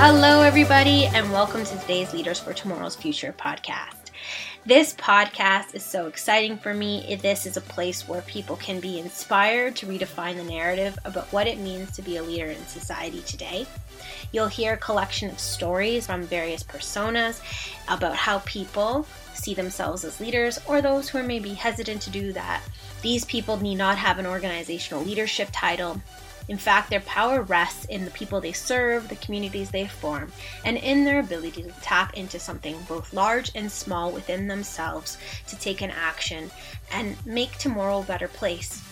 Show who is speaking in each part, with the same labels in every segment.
Speaker 1: Hello, everybody, and welcome to today's Leaders for Tomorrow's Future podcast. This podcast is so exciting for me. This is a place where people can be inspired to redefine the narrative about what it means to be a leader in society today. You'll hear a collection of stories from various personas about how people see themselves as leaders or those who are maybe hesitant to do that. These people need not have an organizational leadership title. In fact, their power rests in the people they serve, the communities they form, and in their ability to tap into something both large and small within themselves to take an action and make tomorrow a better place.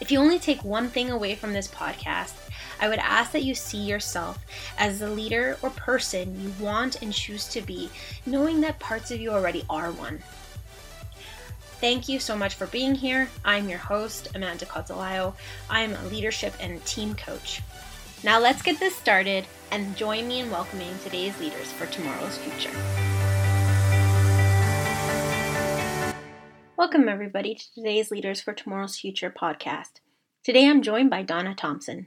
Speaker 1: If you only take one thing away from this podcast, I would ask that you see yourself as the leader or person you want and choose to be, knowing that parts of you already are one. Thank you so much for being here. I'm your host, Amanda Cozzolaio. I'm a leadership and team coach. Now let's get this started and join me in welcoming today's leaders for tomorrow's future. Welcome, everybody, to today's Leaders for Tomorrow's Future podcast. Today I'm joined by Donna Thomson.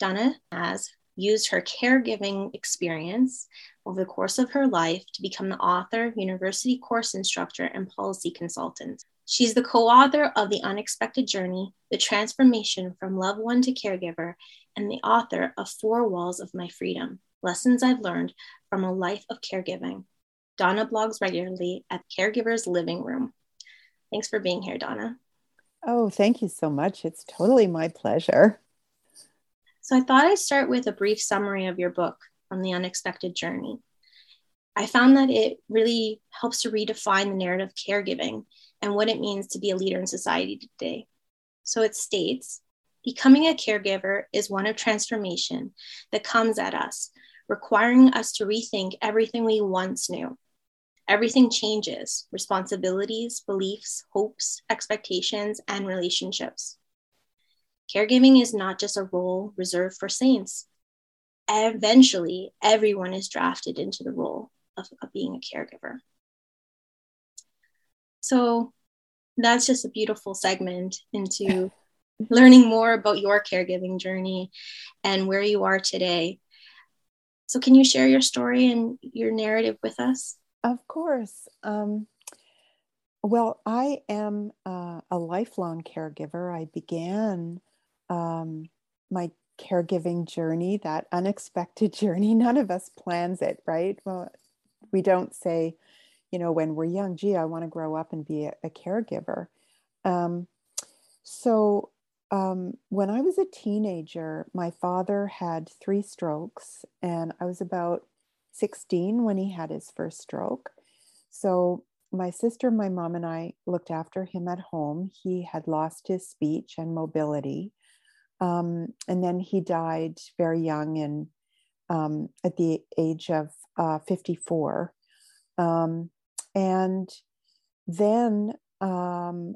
Speaker 1: Donna has used her caregiving experience over the course of her life to become the author, university course instructor, and policy consultant. She's the co author of The Unexpected Journey, The Transformation from Loved One to Caregiver, and the author of Four Walls of My Freedom Lessons I've Learned from a Life of Caregiving. Donna blogs regularly at Caregiver's Living Room. Thanks for being here, Donna.
Speaker 2: Oh, thank you so much. It's totally my pleasure.
Speaker 1: So I thought I'd start with a brief summary of your book, From the Unexpected Journey. I found that it really helps to redefine the narrative of caregiving and what it means to be a leader in society today. So it states Becoming a caregiver is one of transformation that comes at us, requiring us to rethink everything we once knew. Everything changes responsibilities, beliefs, hopes, expectations, and relationships. Caregiving is not just a role reserved for saints. Eventually, everyone is drafted into the role of, of being a caregiver. So that's just a beautiful segment into learning more about your caregiving journey and where you are today. So, can you share your story and your narrative with us?
Speaker 2: Of course. Um, well, I am uh, a lifelong caregiver. I began um, my caregiving journey, that unexpected journey. None of us plans it, right? Well, we don't say, you know, when we're young, gee, I want to grow up and be a, a caregiver. Um, so um, when I was a teenager, my father had three strokes, and I was about 16 when he had his first stroke. So my sister, my mom, and I looked after him at home. He had lost his speech and mobility. Um, and then he died very young and um, at the age of uh, 54. Um, and then um,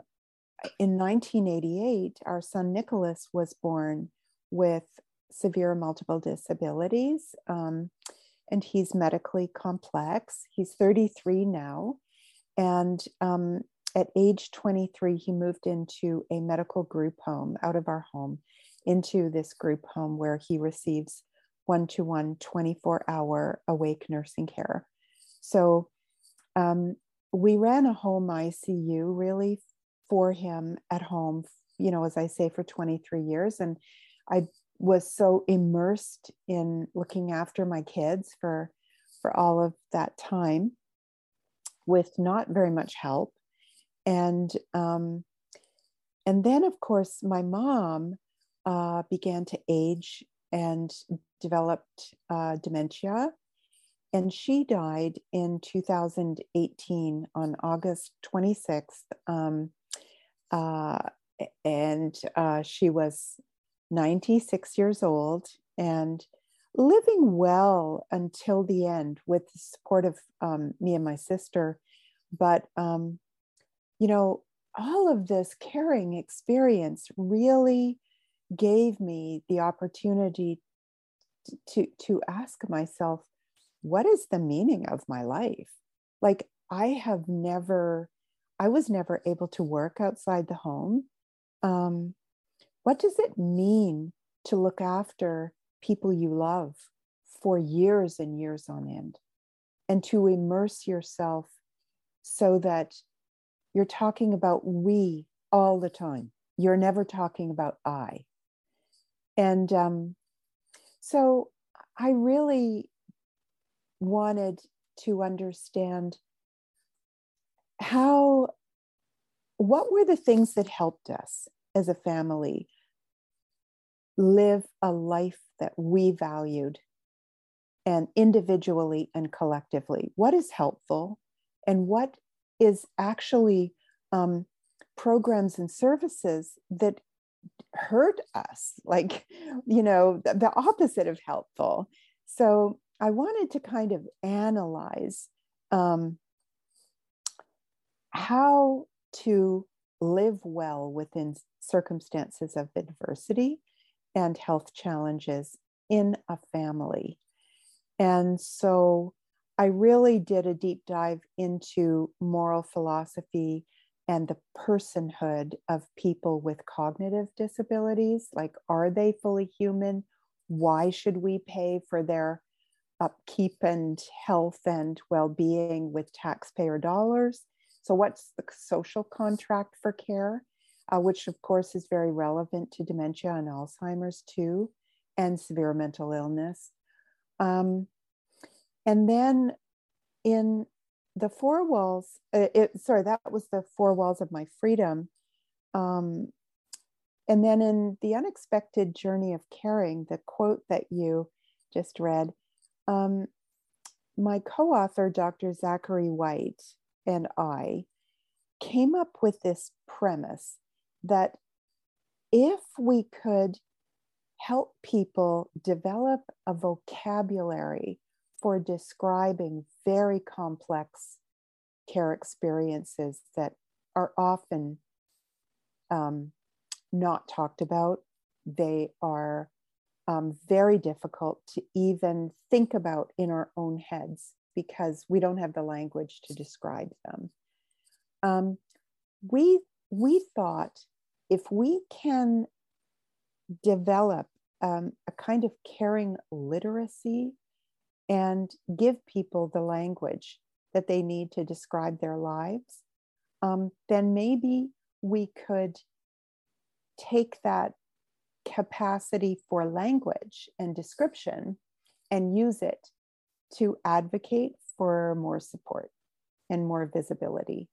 Speaker 2: in 1988, our son Nicholas was born with severe multiple disabilities. Um, and he's medically complex. He's 33 now. And um, at age 23, he moved into a medical group home out of our home into this group home where he receives one to one 24 hour awake nursing care. So um, we ran a home ICU really for him at home, you know, as I say, for 23 years. And I was so immersed in looking after my kids for for all of that time with not very much help and um, and then of course my mom uh, began to age and developed uh, dementia. And she died in 2018 on August 26th. Um, uh, and uh, she was 96 years old and living well until the end with the support of um, me and my sister. But, um, you know, all of this caring experience really gave me the opportunity to to ask myself what is the meaning of my life like i have never i was never able to work outside the home um, what does it mean to look after people you love for years and years on end and to immerse yourself so that you're talking about we all the time. You're never talking about I. And um, so I really wanted to understand how, what were the things that helped us as a family live a life that we valued and individually and collectively? What is helpful and what is actually um, programs and services that hurt us, like, you know, the, the opposite of helpful. So I wanted to kind of analyze um, how to live well within circumstances of adversity and health challenges in a family. And so I really did a deep dive into moral philosophy and the personhood of people with cognitive disabilities. Like, are they fully human? Why should we pay for their upkeep and health and well being with taxpayer dollars? So, what's the social contract for care? Uh, which, of course, is very relevant to dementia and Alzheimer's too, and severe mental illness. Um, and then in the four walls uh, it, sorry that was the four walls of my freedom. Um, and then in the unexpected journey of caring the quote that you just read um, my co-author dr zachary white and i came up with this premise that if we could help people develop a vocabulary for describing very complex care experiences that are often um, not talked about. They are um, very difficult to even think about in our own heads because we don't have the language to describe them. Um, we we thought if we can develop um, a kind of caring literacy and give people the language that they need to describe their lives, um, then maybe we could take that capacity for language and description and use it to advocate for more support and more visibility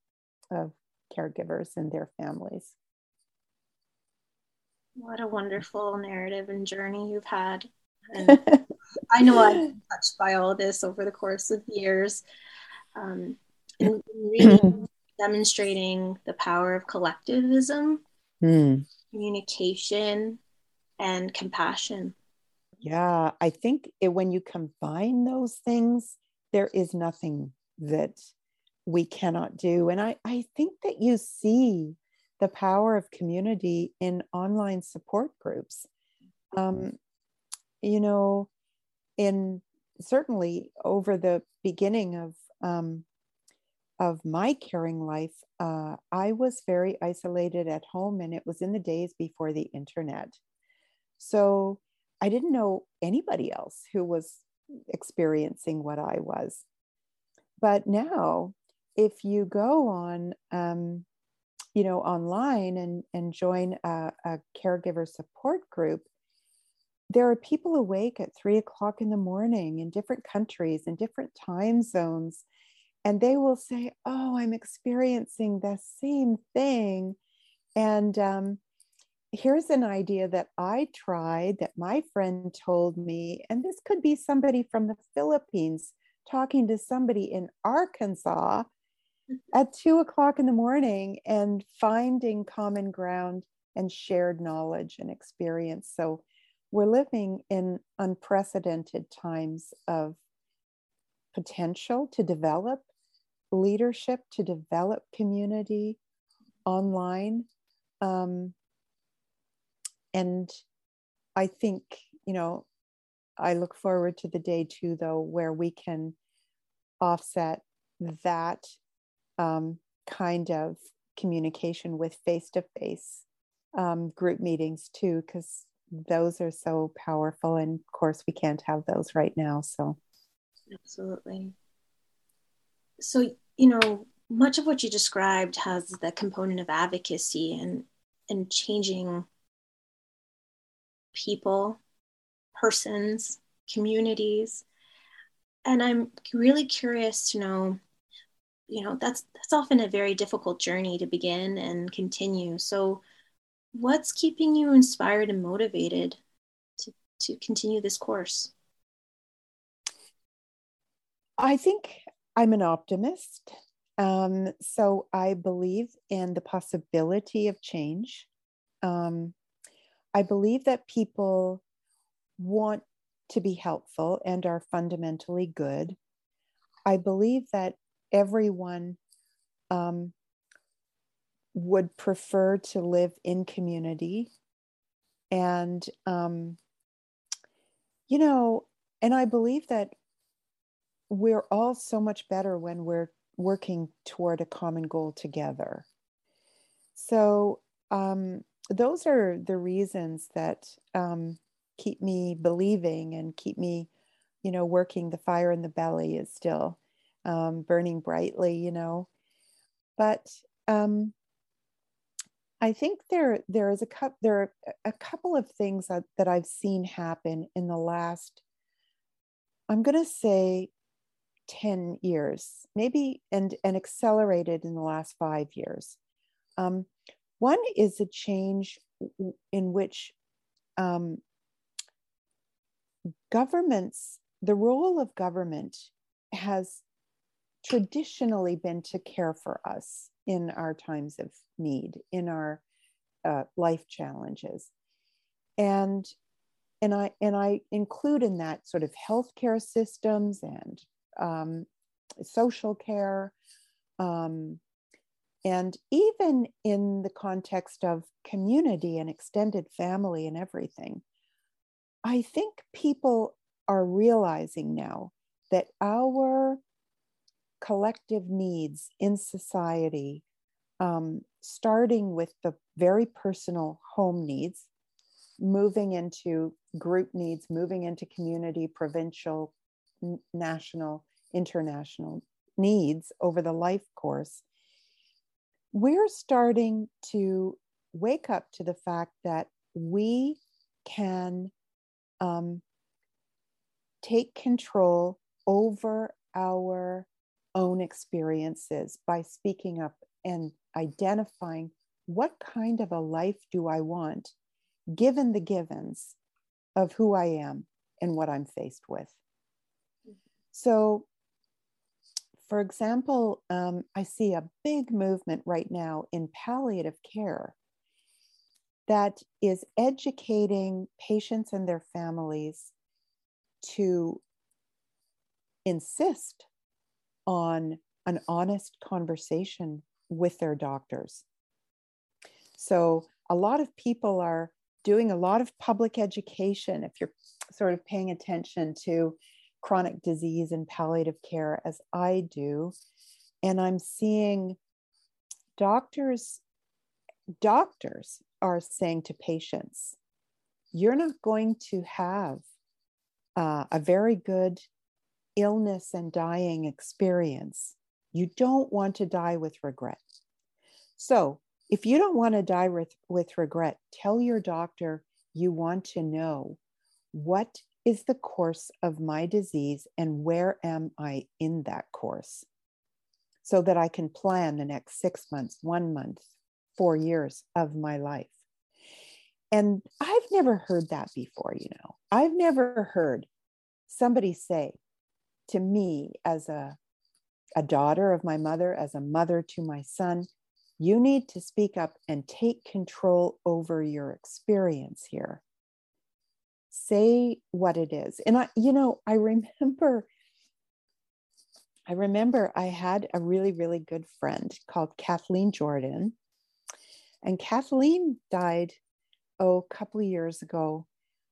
Speaker 2: of caregivers and their families.
Speaker 1: What a wonderful narrative and journey you've had. And I know I've been touched by all this over the course of years. Um, and really demonstrating the power of collectivism, mm. communication, and compassion.
Speaker 2: Yeah, I think it, when you combine those things, there is nothing that we cannot do. And I, I think that you see the power of community in online support groups. Um, you know, in certainly over the beginning of um, of my caring life, uh, I was very isolated at home, and it was in the days before the internet. So I didn't know anybody else who was experiencing what I was. But now, if you go on, um, you know, online and and join a, a caregiver support group, there are people awake at three o'clock in the morning in different countries in different time zones and they will say oh i'm experiencing the same thing. And um, here's an idea that i tried that my friend told me and this could be somebody from the philippines talking to somebody in arkansas at two o'clock in the morning and finding common ground and shared knowledge and experience. So we're living in unprecedented times of potential to develop leadership, to develop community online. Um, and I think, you know, I look forward to the day too, though, where we can offset that um, kind of communication with face to face group meetings too, because those are so powerful. And of course, we can't have those right now. So,
Speaker 1: absolutely. So, you know, much of what you described has the component of advocacy and and changing people, persons, communities. And I'm really curious to know, you know, that's that's often a very difficult journey to begin and continue. So what's keeping you inspired and motivated to, to continue this course?
Speaker 2: I think I'm an optimist. Um, so I believe in the possibility of change. Um, I believe that people want to be helpful and are fundamentally good. I believe that everyone um, would prefer to live in community. And, um, you know, and I believe that we're all so much better when we're working toward a common goal together. So, um, those are the reasons that um, keep me believing and keep me, you know, working. The fire in the belly is still um, burning brightly, you know. But um, I think there there is a cup there are a couple of things that, that I've seen happen in the last, I'm going to say, 10 years, maybe and and accelerated in the last five years. Um, one is a change in which um, governments, the role of government has traditionally been to care for us in our times of need, in our uh, life challenges. And and I and I include in that sort of healthcare systems and um, social care, um, and even in the context of community and extended family and everything, I think people are realizing now that our collective needs in society, um, starting with the very personal home needs, moving into group needs, moving into community, provincial, n- national, international needs over the life course, we're starting to wake up to the fact that we can um, take control over our own experiences by speaking up and identifying what kind of a life do I want, given the givens of who I am and what I'm faced with. So, for example, um, I see a big movement right now in palliative care that is educating patients and their families to insist on an honest conversation with their doctors. So, a lot of people are doing a lot of public education. If you're sort of paying attention to chronic disease and palliative care, as I do, and I'm seeing doctors doctors are saying to patients, you're not going to have uh, a very good illness and dying experience. You don't want to die with regret. So, if you don't want to die with, with regret, tell your doctor you want to know what is the course of my disease and where am I in that course so that I can plan the next six months, one month, four years of my life. And I've never heard that before, you know. I've never heard somebody say to me as a, a daughter of my mother, as a mother to my son, you need to speak up and take control over your experience here. Say what it is. And I, you know, I remember I remember I had a really, really good friend called Kathleen Jordan. And Kathleen died oh, a couple of years ago.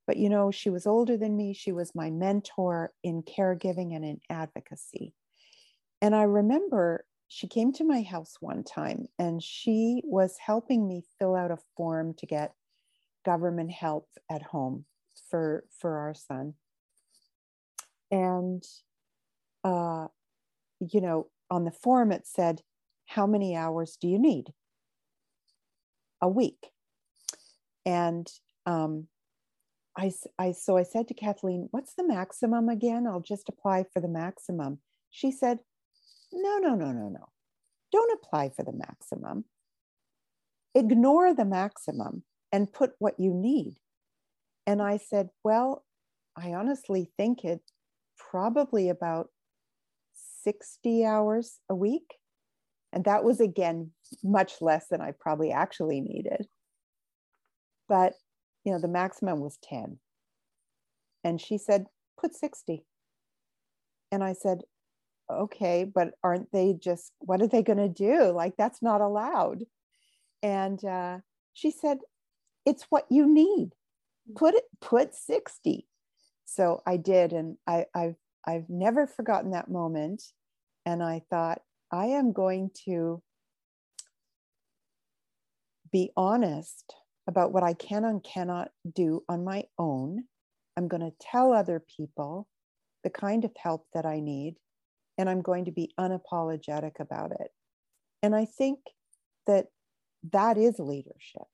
Speaker 2: But you know, she was older than me. She was my mentor in caregiving and in advocacy. And I remember she came to my house one time and she was helping me fill out a form to get government help at home for for our son and uh you know on the form it said how many hours do you need a week and um I, I so i said to kathleen what's the maximum again i'll just apply for the maximum she said no no no no no don't apply for the maximum ignore the maximum and put what you need. And I said, Well, I honestly think it probably about 60 hours a week. And that was again much less than I probably actually needed. But, you know, the maximum was 10. And she said, Put 60. And I said, Okay, but aren't they just, what are they going to do? Like, that's not allowed. And uh, she said, it's what you need. Put it, put 60. So I did. And I, I've, I've never forgotten that moment. And I thought, I am going to be honest about what I can and cannot do on my own. I'm going to tell other people the kind of help that I need, and I'm going to be unapologetic about it. And I think that that is leadership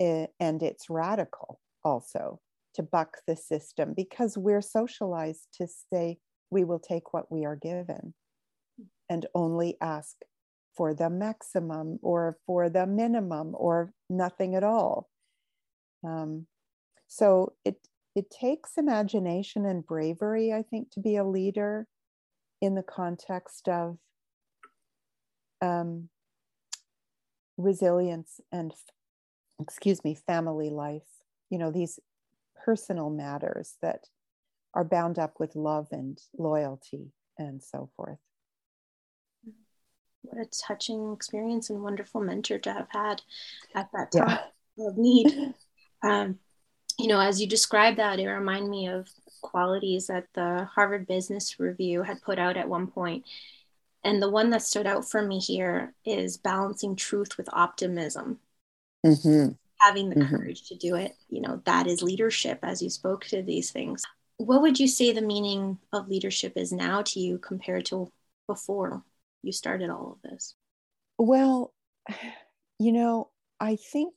Speaker 2: eh, and it's radical also to buck the system because we're socialized to say we will take what we are given and only ask for the maximum or for the minimum or nothing at all. Um, so it it takes imagination and bravery, I think, to be a leader in the context of um, resilience and excuse me, family life, you know, these personal matters that are bound up with love and loyalty and so forth.
Speaker 1: What a touching experience and wonderful mentor to have had at that time yeah. of need. Um, you know, as you describe that, it reminded me of qualities that the Harvard Business Review had put out at one point. And the one that stood out for me here is balancing truth with optimism mm-hmm. having the mm-hmm. courage to do it you know that is leadership as you spoke to these things what would you say the meaning of leadership is now to you compared to before you started all of this
Speaker 2: well you know i think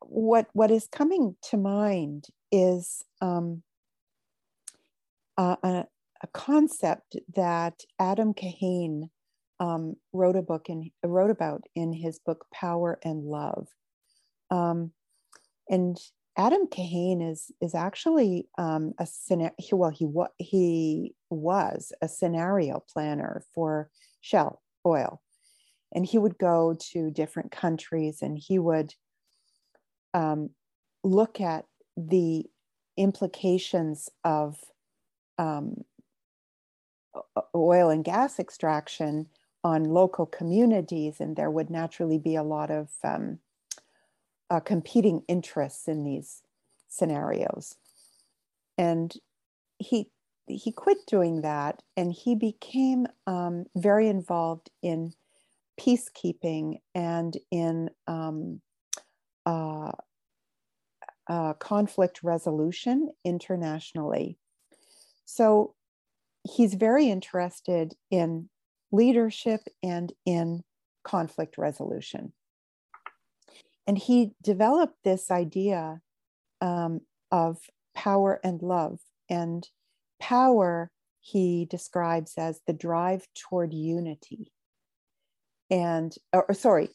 Speaker 2: what what is coming to mind is um, a, a, concept that Adam Kahane um, wrote a book and wrote about in his book Power and Love. Um, and Adam Kahane is is actually um, a scenario. Well, he wa- he was a scenario planner for Shell Oil, and he would go to different countries and he would um, look at the implications of um, oil and gas extraction on local communities, and there would naturally be a lot of um, uh, competing interests in these scenarios. And he he quit doing that, and he became um, very involved in peacekeeping and in um, uh, uh, conflict resolution internationally. So he's very interested in leadership and in conflict resolution. And he developed this idea um, of power and love. And power he describes as the drive toward unity. And, or, sorry,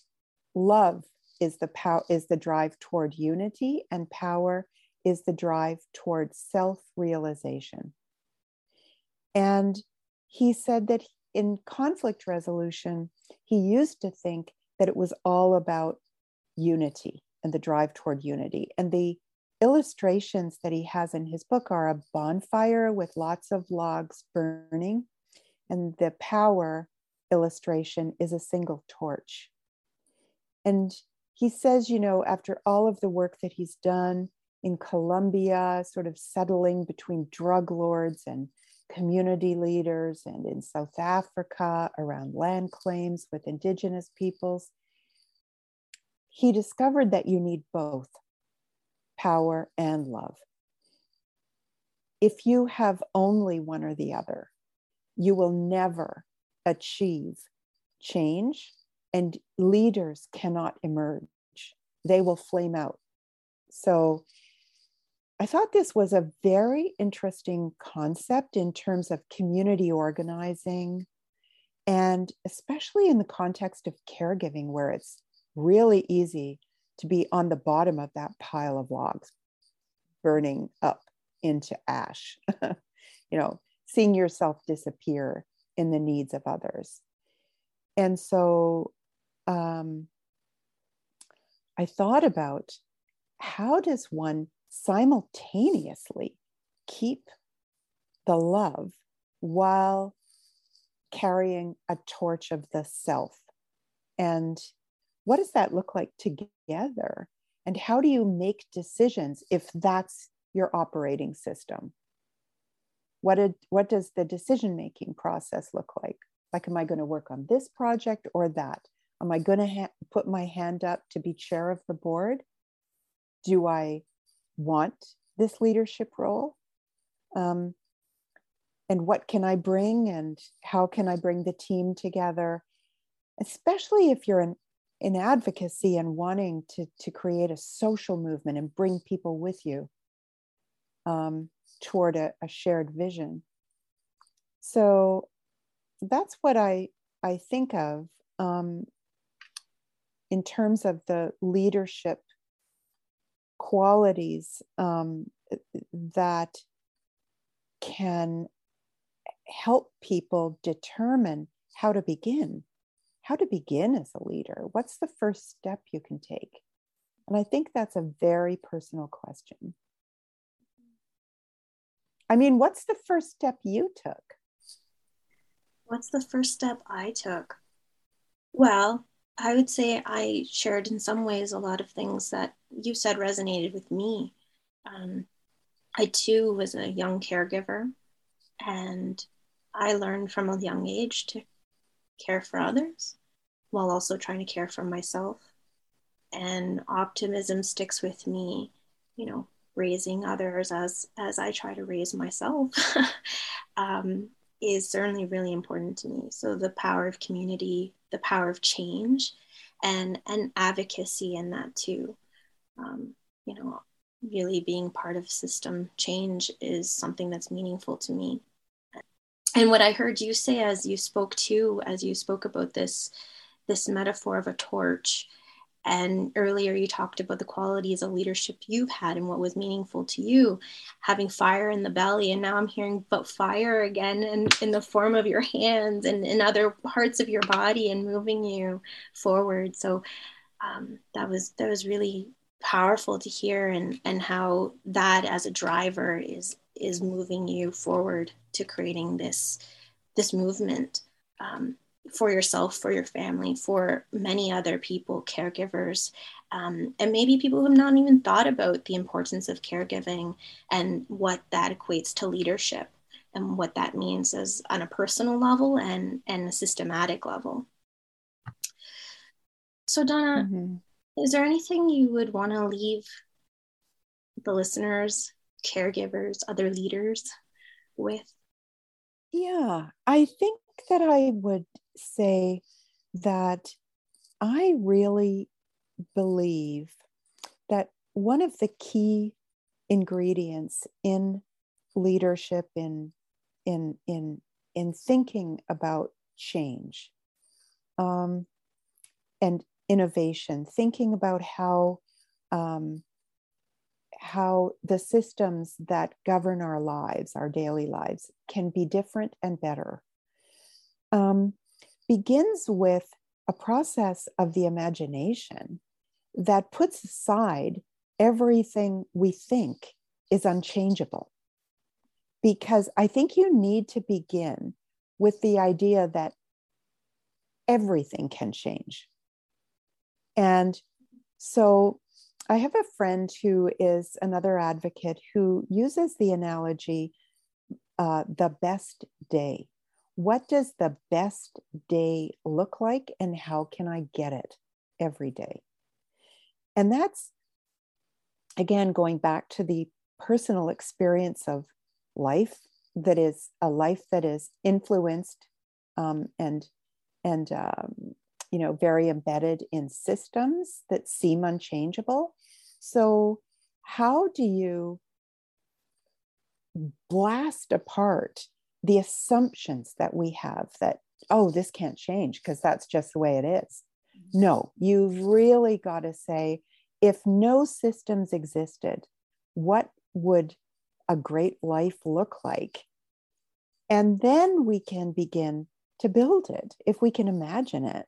Speaker 2: love is the power is the drive toward unity, and power is the drive toward self-realization. And he said that in conflict resolution, he used to think that it was all about unity and the drive toward unity. And the illustrations that he has in his book are a bonfire with lots of logs burning, and the power illustration is a single torch. And he says, you know, after all of the work that he's done in Colombia, sort of settling between drug lords and community leaders and in South Africa around land claims with indigenous peoples. He discovered that you need both power and love. If you have only one or the other, you will never achieve change, and leaders cannot emerge. They will flame out. So, I thought this was a very interesting concept in terms of community organizing, and especially in the context of caregiving, where it's really easy to be on the bottom of that pile of logs, burning up into ash, you know, seeing yourself disappear in the needs of others. And so um, I thought about how does one simultaneously keep the love while carrying a torch of the self? And what does that look like together? And how do you make decisions if that's your operating system? What, did, what does the decision making process look like? Like, am I going to work on this project or that? Am I going to ha- put my hand up to be chair of the board? Do I want this leadership role? Um, and what can I bring and how can I bring the team together? Especially if you're in, in advocacy and wanting to, to create a social movement and bring people with you um, toward a, a shared vision. So that's what I, I think of um, in terms of the leadership qualities um, that can help people determine how to begin how to begin as a leader? What's the first step you can take? And i think that's a very personal question. I mean what's the first step you took?
Speaker 1: What's the first step i took? Well I would say I shared in some ways a lot of things that you said resonated with me. Um, I too was a young caregiver, and I learned from a young age to care for others while also trying to care for myself. And optimism sticks with me, you know, raising others as as I try to raise myself. um, is certainly really important to me. So the power of community, the power of change, and and advocacy in that too. Um, you know, really being part of system change is something that's meaningful to me. And what I heard you say as you spoke to, as you spoke about this this metaphor of a torch and earlier, you talked about the qualities of leadership you've had and what was meaningful to you, having fire in the belly. And now I'm hearing about fire again in, in the form of your hands and in other parts of your body and moving you forward. So um, that was that was really powerful to hear and and how that as a driver is is moving you forward to creating this this movement um, for yourself, for your family, for many other people, caregivers, um, and maybe people who have not even thought about the importance of caregiving and what that equates to leadership and what that means as on a personal level and, and a systematic level. So, Donna, mm-hmm. is there anything you would want to leave the listeners, caregivers, other leaders with?
Speaker 2: Yeah, I think that I would say that I really believe that one of the key ingredients in leadership in in in in thinking about change um, and innovation thinking about how um, how the systems that govern our lives our daily lives can be different and better um, begins with a process of the imagination that puts aside everything we think is unchangeable. Because I think you need to begin with the idea that everything can change. And so I have a friend who is another advocate who uses the analogy uh, the best day what does the best day look like and how can I get it every day? And that's, again, going back to the personal experience of life that is a life that is influenced um, and and um, you know very embedded in systems that seem unchangeable so how do you blast apart the assumptions that we have that oh this can't change because that's just the way it is mm-hmm. no you've really got to say if no systems existed what would a great life look like and then we can begin to build it if we can imagine it.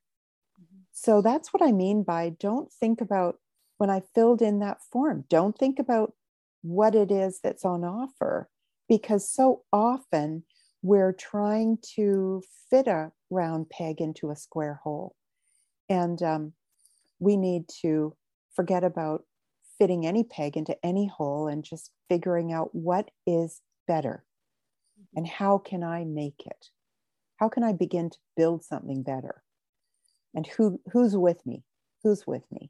Speaker 2: So that's what i mean by don't think about when i filled in that form don't think about what it is that's on offer because so often we're trying to fit a round peg into a square hole. And um, we need to forget about fitting any peg into any hole and just figuring out what is better and how can I make it? How can I begin to build something better? And who who's with me? Who's with me?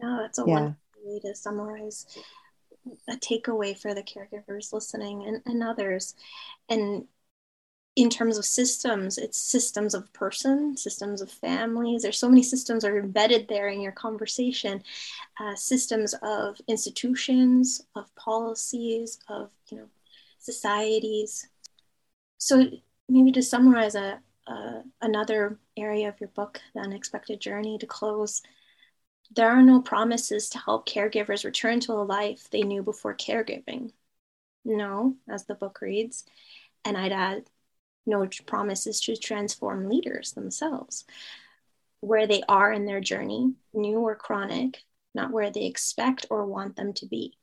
Speaker 1: No, that's a yeah. wonderful way to summarize a takeaway for the caregivers listening and, and others. And in terms of systems, it's systems of person, systems of families. There's so many systems are embedded there in your conversation. Uh, systems of institutions, of policies, of you know societies. So maybe to summarize a, a another area of your book, the unexpected journey, to close. There are no promises to help caregivers return to a life they knew before caregiving. No, as the book reads. And I'd add, no promises to transform leaders themselves, where they are in their journey, new or chronic, not where they expect or want them to be.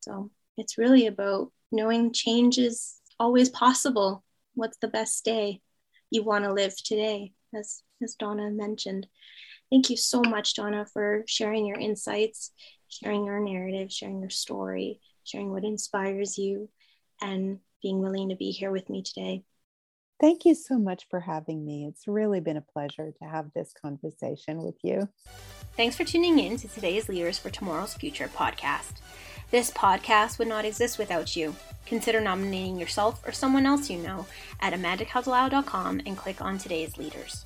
Speaker 1: So it's really about knowing change is always possible. What's the best day you want to live today, as, as Donna mentioned. Thank you so much, Donna, for sharing your insights, sharing your narrative, sharing your story, sharing what inspires you, and being willing to be here with me today.
Speaker 2: Thank you so much for having me. It's really been a pleasure to have this conversation with you.
Speaker 1: Thanks for tuning in to today's Leaders for Tomorrow's Future podcast. This podcast would not exist without you. Consider nominating yourself or someone else you know at amandacoutloud.com and click on today's leaders.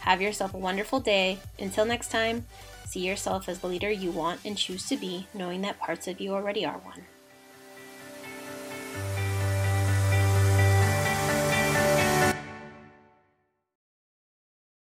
Speaker 1: Have yourself a wonderful day. Until next time, see yourself as the leader you want and choose to be, knowing that parts of you already are one.